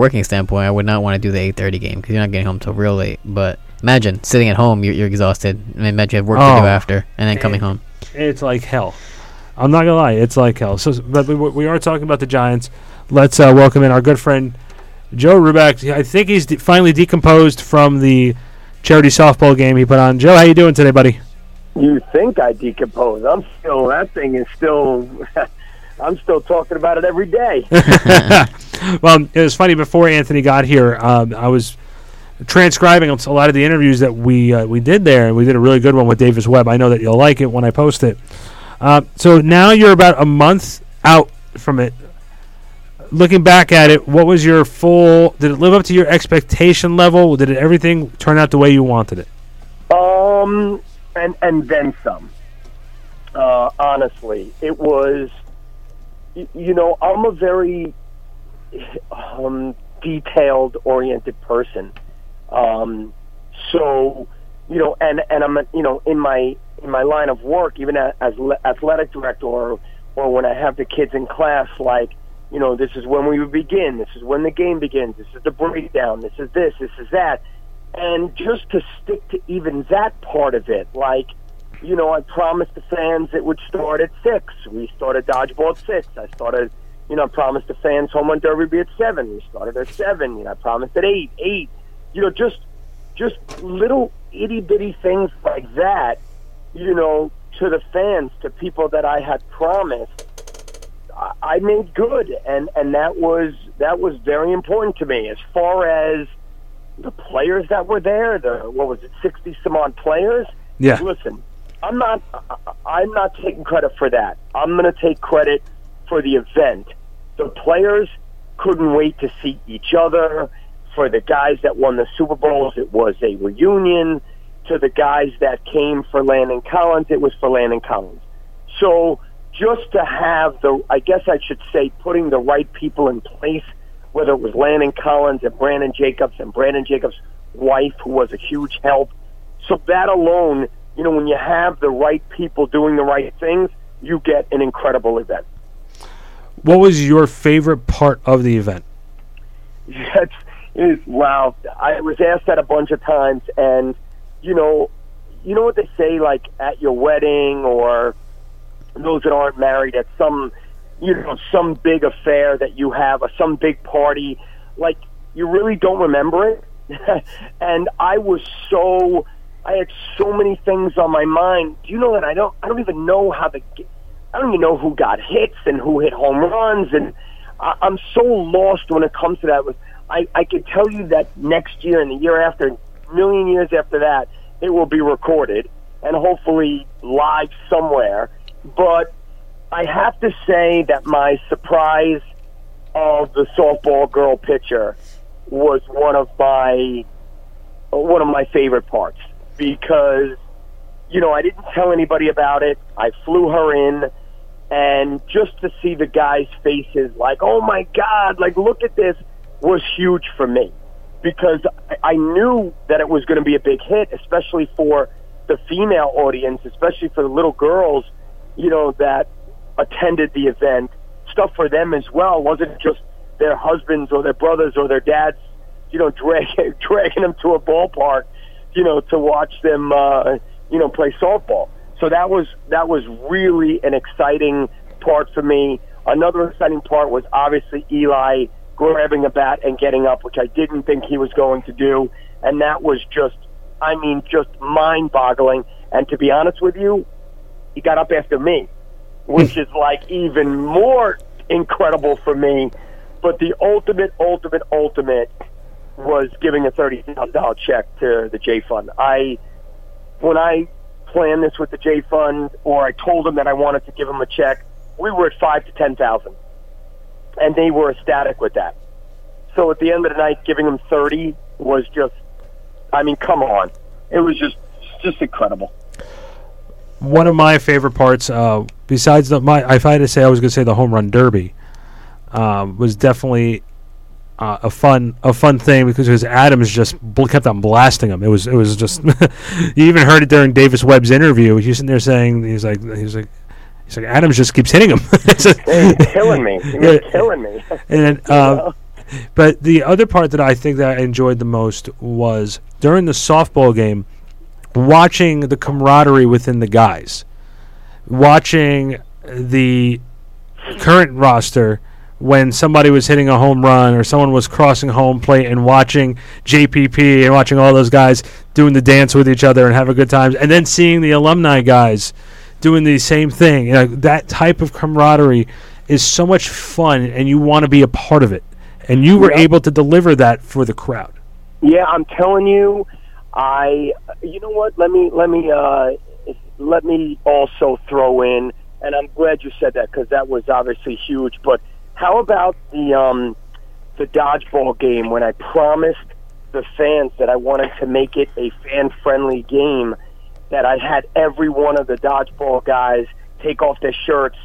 working standpoint, I would not want to do the 8:30 game because you're not getting home till real late. But imagine sitting at home, you're, you're exhausted. and imagine you have work to Oh. do after, and then coming home. It's like hell. I'm not gonna lie, it's like hell. So, but we, we are talking about the Giants. Let's uh, welcome in our good friend Joe Ruback. I think he's de- finally decomposed from the charity softball game he put on. Joe, how you doing today, buddy? You think I decompose? I'm still. That thing is still. I'm still talking about it every day. well, it was funny before Anthony got here. Um, I was transcribing a lot of the interviews that we uh, we did there, and we did a really good one with Davis Webb. I know that you'll like it when I post it. Uh, so now you're about a month out from it. Looking back at it, what was your full? Did it live up to your expectation level? Did it, everything turn out the way you wanted it? Um, and and then some. Uh, honestly, it was. You know, I'm a very um, detailed oriented person. Um, so, you know, and and I'm you know in my in my line of work, even as le- athletic director, or or when I have the kids in class, like you know, this is when we begin. This is when the game begins. This is the breakdown. This is this. This is that. And just to stick to even that part of it, like, you know, I promised the fans it would start at six. We started dodgeball at six. I started, you know, I promised the fans home run derby be at seven. We started at seven. You know, I promised at eight, eight. You know, just just little itty bitty things like that. You know, to the fans, to people that I had promised. I- I made good, and and that was that was very important to me. As far as the players that were there, the what was it, sixty some odd players. Yeah. Listen, I'm not I'm not taking credit for that. I'm going to take credit for the event. The players couldn't wait to see each other. For the guys that won the Super Bowls, it was a reunion. To the guys that came for Landon Collins, it was for Landon Collins. So just to have the, I guess I should say, putting the right people in place, whether it was Landon Collins and Brandon Jacobs and Brandon Jacobs' wife, who was a huge help. So that alone, you know, when you have the right people doing the right things, you get an incredible event. What was your favorite part of the event? That's is wow. I was asked that a bunch of times, and you know, you know what they say, like at your wedding or those that aren't married at some, you know, some big affair that you have or some big party, like you really don't remember it. and I was so, I had so many things on my mind. Do you know that I don't, I don't even know how the, I don't even know who got hits and who hit home runs, and I, I'm so lost when it comes to that. I, I can tell you that next year and the year after, million years after that, it will be recorded and hopefully live somewhere. But I have to say that my surprise of the softball girl pitcher was one of my one of my favorite parts because you know I didn't tell anybody about it. I flew her in, and just to see the guys' faces, like "Oh my God!" like look at this, was huge for me because I- knew that it was going to be a big hit, especially for the female audience, especially for the little girls, you know, that attended the event. Stuff for them as well It wasn't just their husbands or their brothers or their dads, you know, dragging dragging them to a ballpark, you know, to watch them, uh, you know, play softball. So that was that was really an exciting part for me. Another exciting part was obviously Eli grabbing a bat and getting up, which I didn't think he was going to do, and that was just, I mean, just mind-boggling. And to be honest with you, he got up after me, which is like even more incredible for me. But the ultimate, ultimate, ultimate was giving a thirty thousand dollar check to the J Fund. I, when I planned this with the J Fund, or I told them that I wanted to give them a check, we were at five to ten thousand, and they were ecstatic with that. So at the end of the night, giving them thirty was just, I mean, come on, it was just, just incredible. One of my favorite parts, uh, besides the my, if I had to say, I was going to say the home run derby, um, was definitely uh, a fun a fun thing because because Adams just bl- kept on blasting him. It was it was just you even heard it during Davis Webb's interview. He's sitting there saying he's like he's like he's like Adams just keeps hitting him. They're killing me. They're Yeah. killing me. and uh, But the other part that I think that I enjoyed the most was during the softball game, watching the camaraderie within the guys, watching the current roster when somebody was hitting a home run or someone was crossing home plate and watching JPP and watching all those guys doing the dance with each other and having a good time, and then seeing the alumni guys doing the same thing. You know, that type of camaraderie is so much fun, and you want to be a part of it. And you were Yep. able to deliver that for the crowd. Yeah, I'm telling you, I. You know what? Let me let me uh, let me also throw in, and I'm glad you said that because that was obviously huge. But how about the um, the dodgeball game when I promised the fans that I wanted to make it a fan friendly game? That I had every one of the dodgeball guys take off their shirts,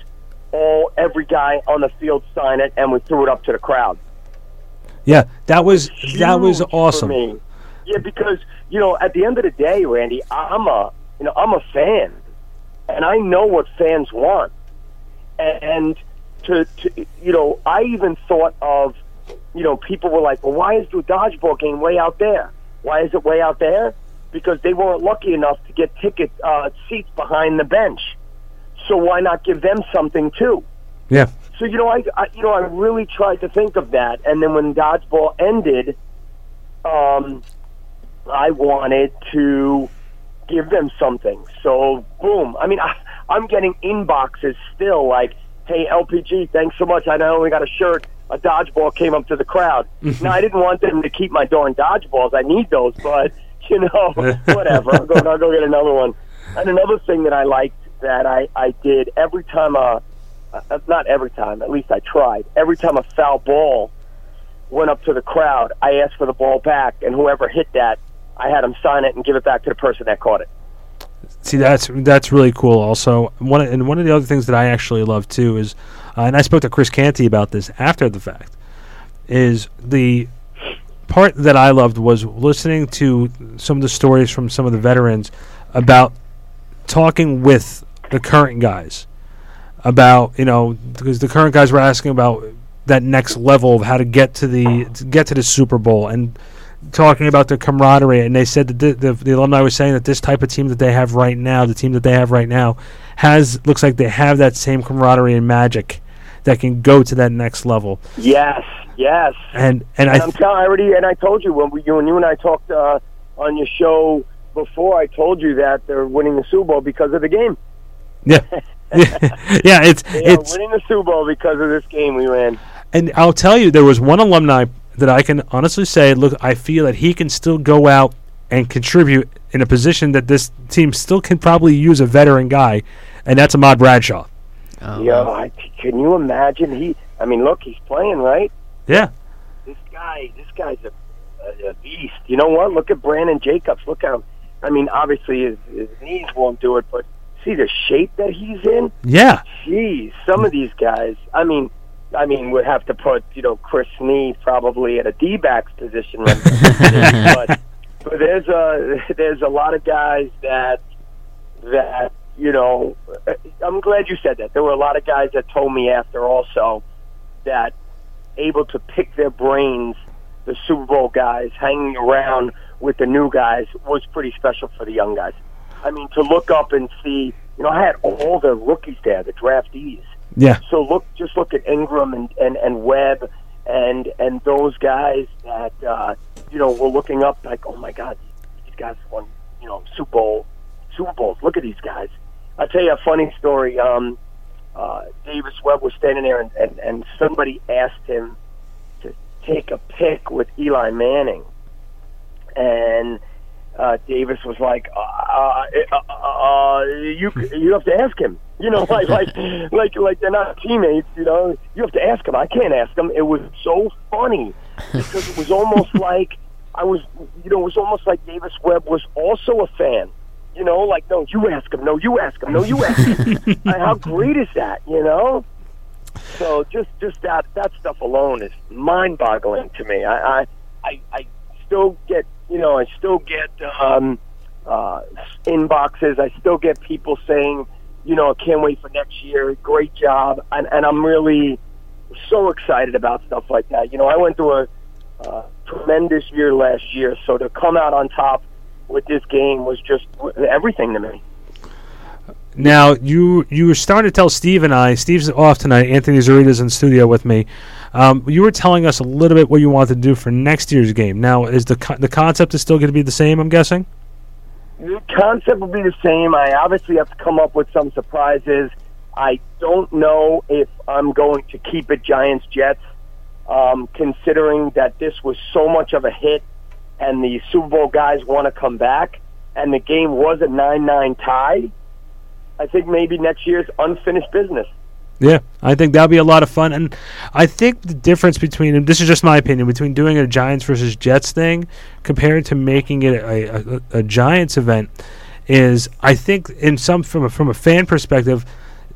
all every guy on the field sign it, and we threw it up to the crowd Yeah, that was that was huge for awesome. me. Yeah, because you know, at the end of the day, Randy, I'm a you know I'm a fan, and I know what fans want, and to, to you know, I even thought of you know people were like, well, why is the dodgeball game way out there? Why is it way out there? Because they weren't lucky enough to get ticket uh, seats behind the bench. So why not give them something too? Yeah, So you know, I, I you know I really tried to think of that, and then when dodgeball ended, um, I wanted to give them something. So boom! I mean, I, I'm getting inboxes still like, "Hey LPG, thanks so much. I not only got a shirt, a dodgeball came up to the crowd. now I didn't want them to keep my darn dodgeballs. I need those, but you know, whatever. I'll go, I'll go get another one. And another thing that I liked that I I did every time a uh, not every time, at least I tried. Every time a foul ball went up to the crowd, I asked for the ball back, and whoever hit that, I had them sign it and give it back to the person that caught it. See, that's that's really cool. Also, one and one of the other things that I actually love too is, uh, and I spoke to Chris Canty about this after the fact, is the part that I loved was listening to some of the stories from some of the veterans about talking with the current guys about you know because the current guys were asking about that next level of how to get to the to get to the Super Bowl and talking about the camaraderie and they said that the, the, the alumni was saying that this type of team that they have right now the team that they have right now has looks like they have that same camaraderie and magic that can go to that next level Yes, yes. and and I And I'm th- telling I already, and I told you when we, you and you and I talked uh, on your show before. I told you that they're winning the Super Bowl because of the game. yeah yeah it's They it's winning the Super Bowl because of this game we ran. And I'll tell you, there was one alumni that I can honestly say, look, I feel that he can still go out and contribute in a position that this team still can probably use a veteran guy, and that's Ahmad Bradshaw. Oh, Yeah. I, can you imagine? He, I mean, look, he's playing right. Yeah, This guy, this guy's a, a, a beast. You know what? Look at Brandon Jacobs. Look how, I mean, obviously his, his knees won't do it, but see the shape that he's in. yeah, Jeez, some of these guys. I mean, I mean, we'd have to put you know Chris Snee probably at a D backs position, right but but there's a there's a lot of guys that that you know. I'm glad you said that. There were a lot of guys that told me after also that able to pick their brains. The Super Bowl guys hanging around with the new guys was pretty special for the young guys. I mean, to look up and see, you know, I had all the rookies there, the draftees. Yeah, So look, just look at Engram and and and Webb and and those guys that uh, you know were looking up like, oh my God, these guys won you know Super Bowl, Super Bowls. Look at these guys. I'll tell you a funny story. Um, uh, Davis Webb was standing there and, and and somebody asked him to take a pic with Eli Manning, and uh, Davis was like, uh, uh, uh, uh, "You you have to ask him." You know, like like like like they're not teammates. You know, you have to ask him. I can't ask him. It was so funny because it was almost like I was. You know, it was almost like Davis Webb was also a fan. You know, like no, you ask him. No, you ask him. No, you ask him. How great is that? You know. So just just that that stuff alone is mind boggling to me. I, I I I still get you know I still get um, uh, inboxes. I still get people saying you know I can't wait for next year. Great job, and and I'm really so excited about stuff like that. You know, I went through a uh, tremendous year last year, so to come out on top with this game was just everything to me. Now you you were starting to tell Steve and I. Steve's off tonight. Anthony Zarita's in studio with me. Um, you were telling us a little bit what you wanted to do for next year's game. Now, is the co- the concept is still going to be the same? I'm guessing. The concept will be the same. I obviously have to come up with some surprises. I don't know if I'm going to keep it Giants Jets, um, considering that this was so much of a hit, and the Super Bowl guys want to come back, and the game was a nine-nine tie. I think maybe next year's unfinished business. Yeah, I think that'll be a lot of fun, and I think the difference between and this is just my opinion between doing a Giants versus Jets thing compared to making it a, a, a Giants event is I think in some from a, from a fan perspective,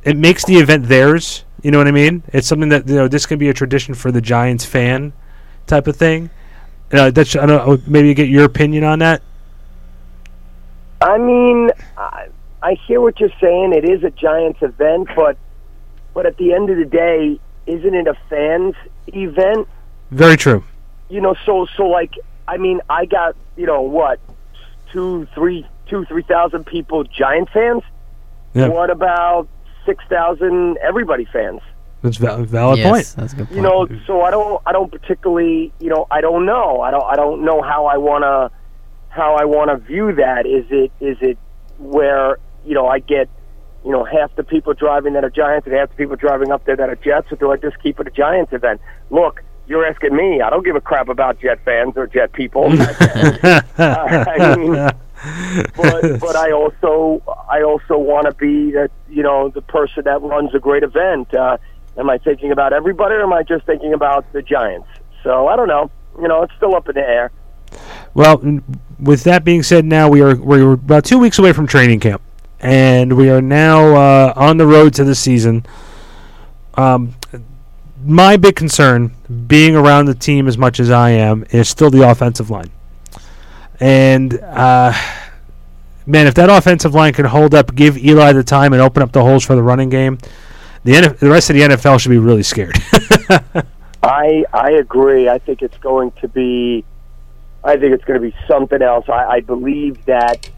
it makes the event theirs. You know what I mean? It's something that you know this can be a tradition for the Giants fan type of thing. Uh, that's I don't maybe get your opinion on that. I mean, I, I hear what you're saying. It is a Giants event, but but at the end of the day, isn't it a fans event? Very true. You know, so so like I mean, I got you know what two, three, two, three thousand people Giant fans. Yeah. What about six thousand everybody fans? That's val- valid yes, point. that's a good point. You know, so I don't I don't particularly you know I don't know I don't I don't know how I wanna how I wanna view that. Is it is it where you know I get you know half the people driving that are Giants and half the people driving up there that are Jets, or do I just keep it a Giants event? Look, you're asking me. I don't give a crap about Jet fans or Jet people. I mean, but but I also I also want to be that you know the person that runs a great event. Uh, am I thinking about everybody, or am I just thinking about the Giants? So I don't know. You know, it's still up in the air. Well, with that being said, now we are we're about two weeks away from training camp, and we are now uh, on the road to the season. Um, my big concern, being around the team as much as I am, is still the offensive line. And uh, man, if that offensive line can hold up, give Eli the time, and open up the holes for the running game, the NF- the rest of the NFL should be really scared. I I agree. I think it's going to be. I think it's going to be something else. I, I believe that.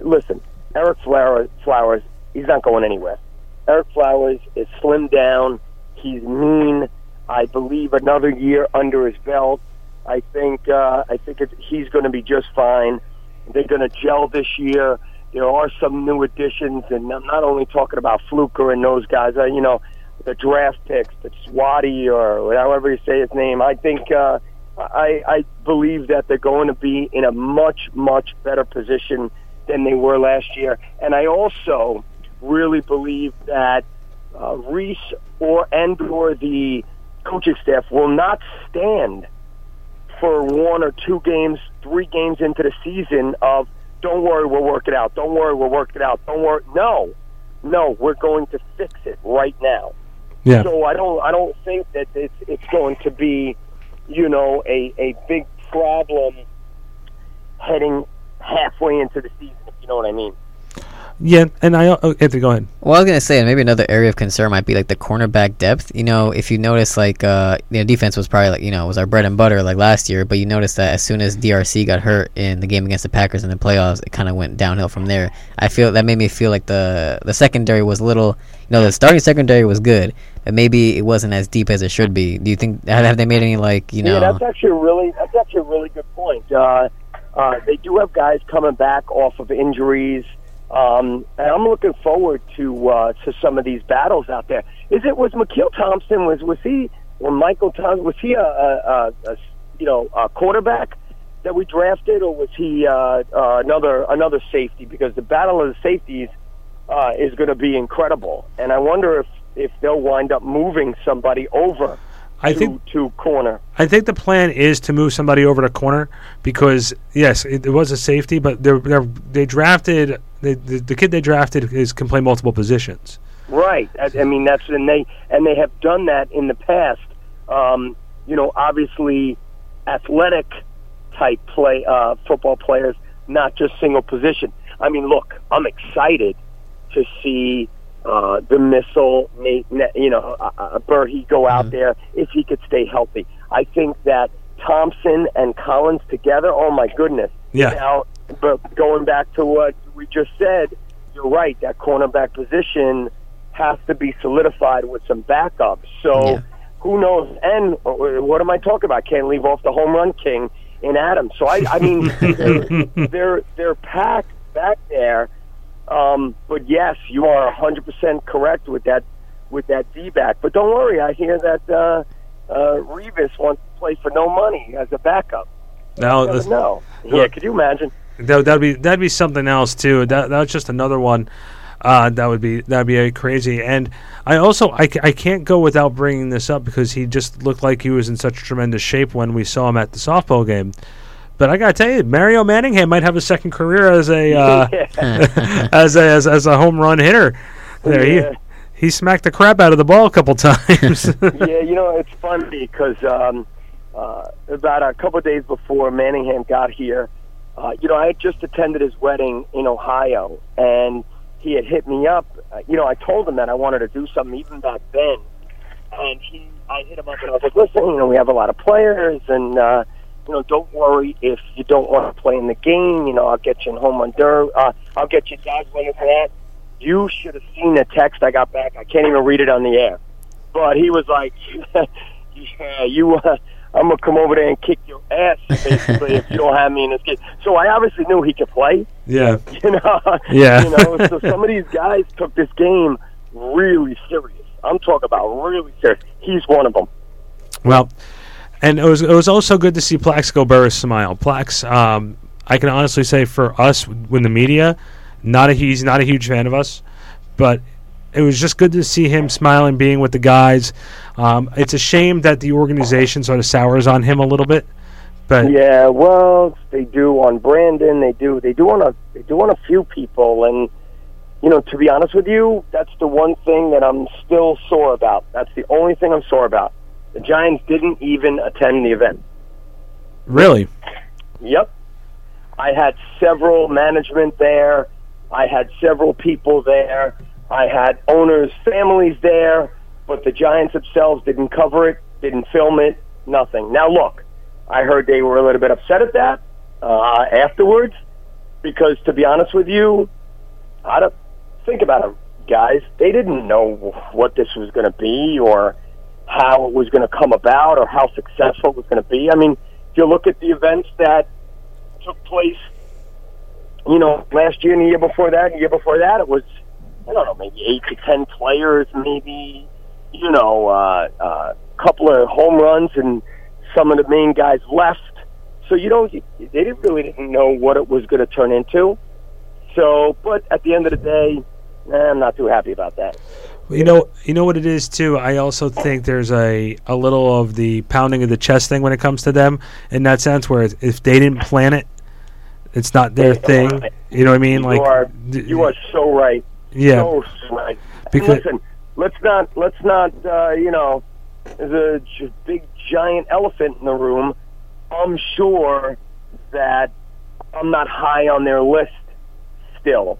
Listen, Ereck Flowers, Flowers, he's not going anywhere. Ereck Flowers is slimmed down. He's mean. I believe another year under his belt. I think uh, I think he's going to be just fine. They're going to gel this year. There are some new additions, and I'm not only talking about Fluker and those guys. Uh, you know, the draft picks, the Swati or however you say his name. I think uh, I, I believe that they're going to be in a much much better position than they were last year, and I also really believe that uh, Reese or and or the coaching staff will not stand for one or two games, three games into the season of don't worry, we'll work it out. Don't worry, we'll work it out. Don't worry. No, no, we're going to fix it right now. yeah. So I don't I don't think that it's it's going to be, you know, a a big problem heading halfway into the season. If you know what I mean. Yeah, and I oh, Anthony, go ahead. Well, I was gonna say maybe another area of concern might be like the cornerback depth. You know, if you notice, like, uh, you know, defense was probably like you know was our bread and butter like last year, but you notice that as soon as DRC got hurt in the game against the Packers in the playoffs, it kind of went downhill from there. I feel that made me feel like the the secondary was a little, you know, the starting secondary was good, but maybe it wasn't as deep as it should be. Do you think have, have they made any like you know? Yeah, that's actually a really that's actually a really good point. Uh, uh, they do have guys coming back off of injuries, um, and I'm looking forward to uh, to some of these battles out there. Is it was McKeel Thompson? Was was he or Michael Thompson? Was he a, a, a, a you know a quarterback that we drafted, or was he uh, uh, another another safety? Because the battle of the safeties uh, is going to be incredible, and I wonder if if they'll wind up moving somebody over I to, think to corner. I think the plan is to move somebody over to corner because yes, it, it was a safety, but they're, they're they drafted they, the the kid they drafted is can play multiple positions. Right. I, I mean, that's and they and they have done that in the past. Um, you know, obviously, athletic type play uh, football players, not just single position. I mean, look, I'm excited to see uh, the missile, Nate, you know, uh, uh, Berhe go out Mhm. there if he could stay healthy. I think that Thompson and Collins together, oh my goodness. Yeah. Now, but going back to what we just said, you're right. That cornerback position has to be solidified with some backups. So Yeah. who knows? And uh, what am I talking about? Can't leave off the home run king in Adams. So I, I mean, they're, they're they're packed back there. Um, but yes, you are 100 percent correct with that with that D back. But don't worry, I hear that uh, uh, Revis wants to play for no money as a backup. Now, know. Yeah, could you imagine? that that'd be that'd be something else too. That that's just another one. Uh, that would be that'd be crazy. And I also I, I can't go without bringing this up because he just looked like he was in such tremendous shape when we saw him at the softball game. But I gotta tell you, Mario Manningham might have a second career as a uh, as a as, as a home run hitter. There Yeah. he he smacked the crap out of the ball a couple times. yeah, you know, it's funny because um, uh, about a couple of days before Manningham got here, uh, you know, I had just attended his wedding in Ohio, and he had hit me up. You know, I told him that I wanted to do something even back then, and he, I hit him up and I was like, listen, you know, we have a lot of players, and uh, you know, don't worry if you don't want to play in the game. You know, I'll get you in home run derby. Uh, I'll get you winner for that. You should have seen the text I got back. I can't even read it on the air. But he was like, "Yeah, you. Uh, I'm gonna come over there and kick your ass, basically, if you don't have me in this game." So I obviously knew he could play. yeah, You know. Yeah. You know. So some of these guys took this game really serious. I'm talking about really serious. He's one of them. Well, and it was it was also good to see Plaxico Burress smile. Plax, um, I can honestly say for us, when the media, not a he's not a huge fan of us, but it was just good to see him smiling, being with the guys. Um, it's a shame that the organization sort of sours on him a little bit, but Yeah, well, they do on Brandon. They do. They do on a. They do on a few people, and you know, to be honest with you, that's the one thing that I'm still sore about. That's the only thing I'm sore about. The Giants didn't even attend the event. really, Yep. I had several management there. I had several people there. I had owners' families there, but the Giants themselves didn't cover it, didn't film it, nothing. Now, look, I heard they were a little bit upset at that uh, afterwards because, to be honest with you, I don't think about it, guys. They didn't know what this was going to be or how it was going to come about or how successful it was going to be. I mean, if you look at the events that took place, you know, last year and the year before that, and the year before that, it was, I don't know, maybe eight to ten players, maybe, you know, a uh, uh, couple of home runs, and some of the main guys left. So you don't, they didn't really didn't know what it was going to turn into. So, but at the end of the day, eh, I'm not too happy about that. You know, you know what it is too. I also think there's a a little of the pounding of the chest thing when it comes to them in that sense, where if they didn't plan it, it's not their thing. You know what I mean? You Like are, you are so right. yeah. so right. And Because- listen, let's not let's not uh, you know, there's a big giant elephant in the room. I'm sure that I'm not high on their list still.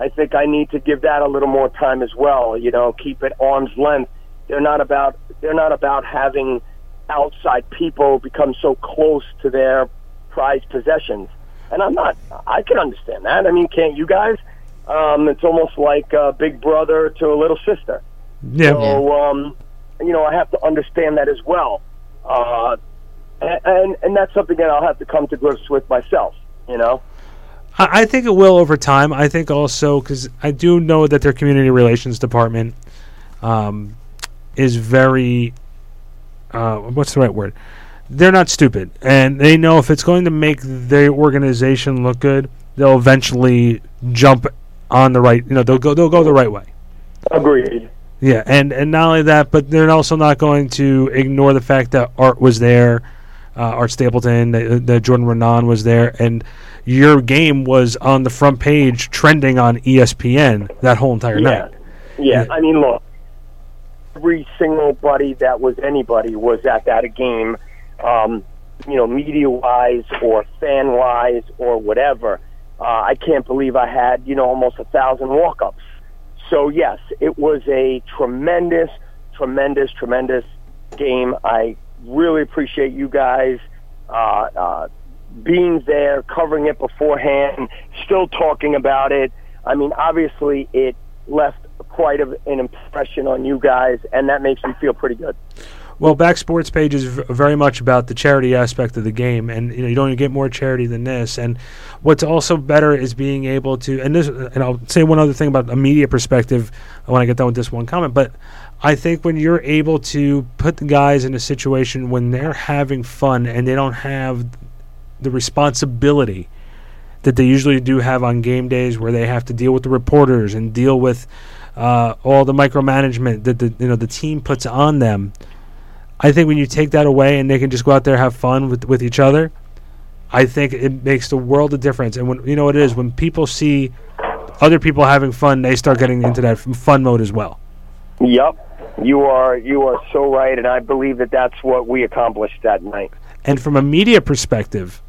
I think I need to give that a little more time as well. You know, keep it arm's length. They're not about they're not about having outside people become so close to their prized possessions. And I'm not. I can understand that. I mean, can't you guys? Um, it's almost like a big brother to a little sister. Yeah. So, um, you know, I have to understand that as well. Uh, and, and and that's something that I'll have to come to grips with myself. You know. I, I think it will over time. I think also because I do know that their community relations department um, is very uh, what's the right word? They're not stupid, and they know if it's going to make their organization look good, they'll eventually jump on the right. You know, they'll go they'll go the right way. Agreed. Yeah, and and not only that, but they're also not going to ignore the fact that Art was there, uh, Art Stapleton, the, that Jordan Raanan was there, and your game was on the front page, trending on ESPN that whole entire Yeah. night. Yeah. Yeah. I mean, look, every single buddy that was anybody was at that game, um, you know, media wise or fan wise or whatever. Uh, I can't believe I had, you know, almost a thousand walk ups. so yes, it was a tremendous, tremendous, tremendous game. I really appreciate you guys uh, uh, being there, covering it beforehand, still talking about it. I mean, obviously, it left quite a, an impression on you guys, and that makes me feel pretty good. Well, Back Sports page is v- very much about the charity aspect of the game, and you know you don't get more charity than this. And what's also better is being able to, and this, and I'll say one other thing about a media perspective when I get done with this one comment. But I think when you're able to put the guys in a situation when they're having fun and they don't have the responsibility that they usually do have on game days, where they have to deal with the reporters and deal with uh, all the micromanagement that the you know the team puts on them. I think when you take that away and they can just go out there and have fun with with each other, I think it makes the world of difference. And when you know what it is, when people see other people having fun, they start getting into that fun mode as well. Yep, you are you are so right, and I believe that that's what we accomplished that night. And from a media perspective,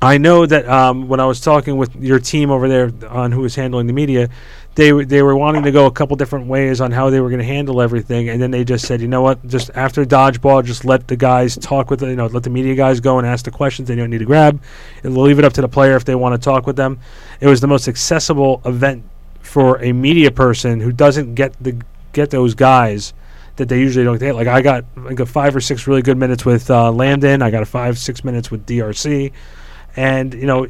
I know that um, when I was talking with your team over there on who was handling the media, they w- they were wanting to go a couple different ways on how they were going to handle everything, and then they just said, you know what, just after dodgeball, just let the guys talk with the, you know let the media guys go and ask the questions they don't need to grab, and leave it up to the player if they want to talk with them. It was the most accessible event for a media person who doesn't get the get those guys that they usually don't get. Like I got I got five or six really good minutes with uh, Landon. I got a five six minutes with DRC. And you know,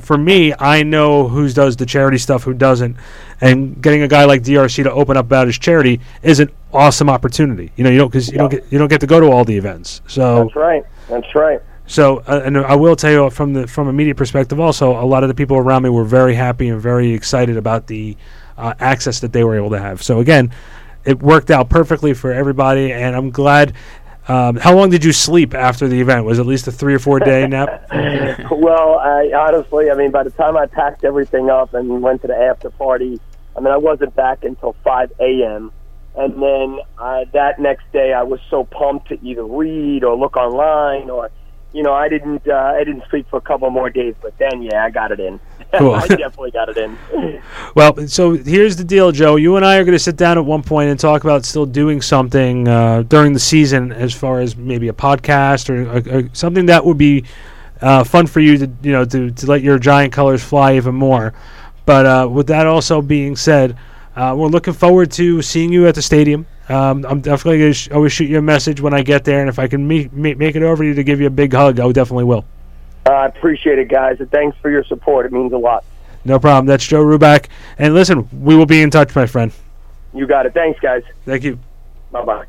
for me, I know who does the charity stuff, who doesn't, and getting a guy like DRC to open up about his charity is an awesome opportunity. You know, you don't because you don't get you don't get to go to all the events. So That's right. That's right. so, uh, and I will tell you from the from a media perspective, also a lot of the people around me were very happy and very excited about the uh, access that they were able to have. So again, it worked out perfectly for everybody, and I'm glad. Um, how long did you sleep after the event? Was it at least a three or four day nap? well, I honestly, I mean, by the time I packed everything up and went to the after party, I mean, I wasn't back until 5 a.m. And then uh, that next day, I was so pumped to either read or look online, or, you know, I didn't, uh, I didn't sleep for a couple more days. But then, yeah, I got it in. Cool. I definitely got it in. Well, so here's the deal, Joe. You and I are going to sit down at one point and talk about still doing something uh, during the season, as far as maybe a podcast or, or, or something that would be uh, fun for you to you know to, to let your giant colors fly even more. But uh, with that also being said, uh, we're looking forward to seeing you at the stadium. Um, I'm definitely going to always shoot you a message when I get there, and if I can me- me- make it over to you to give you a big hug, I definitely will. I appreciate it, guys, and thanks for your support. It means a lot. No problem. That's Joe Ruback. And listen, we will be in touch, my friend. You got it. Thanks, guys. Thank you. Bye bye.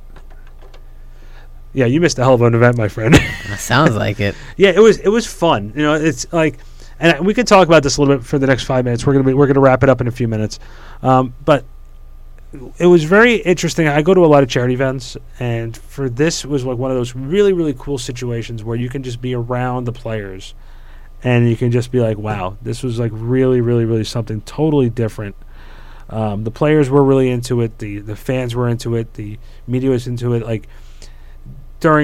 Yeah, you missed a hell of an event, my friend. Sounds like it. yeah, it was it was fun. You know, it's like, and we could talk about this a little bit for the next five minutes. We're gonna be we're gonna wrap it up in a few minutes, um, but it was very interesting. I go to a lot of charity events, and for this was like one of those really really cool situations where you can just be around the players, and you can just be like, wow, this was like really really really something totally different. Um, the players were really into it. The the fans were into it. The media was into it. Like during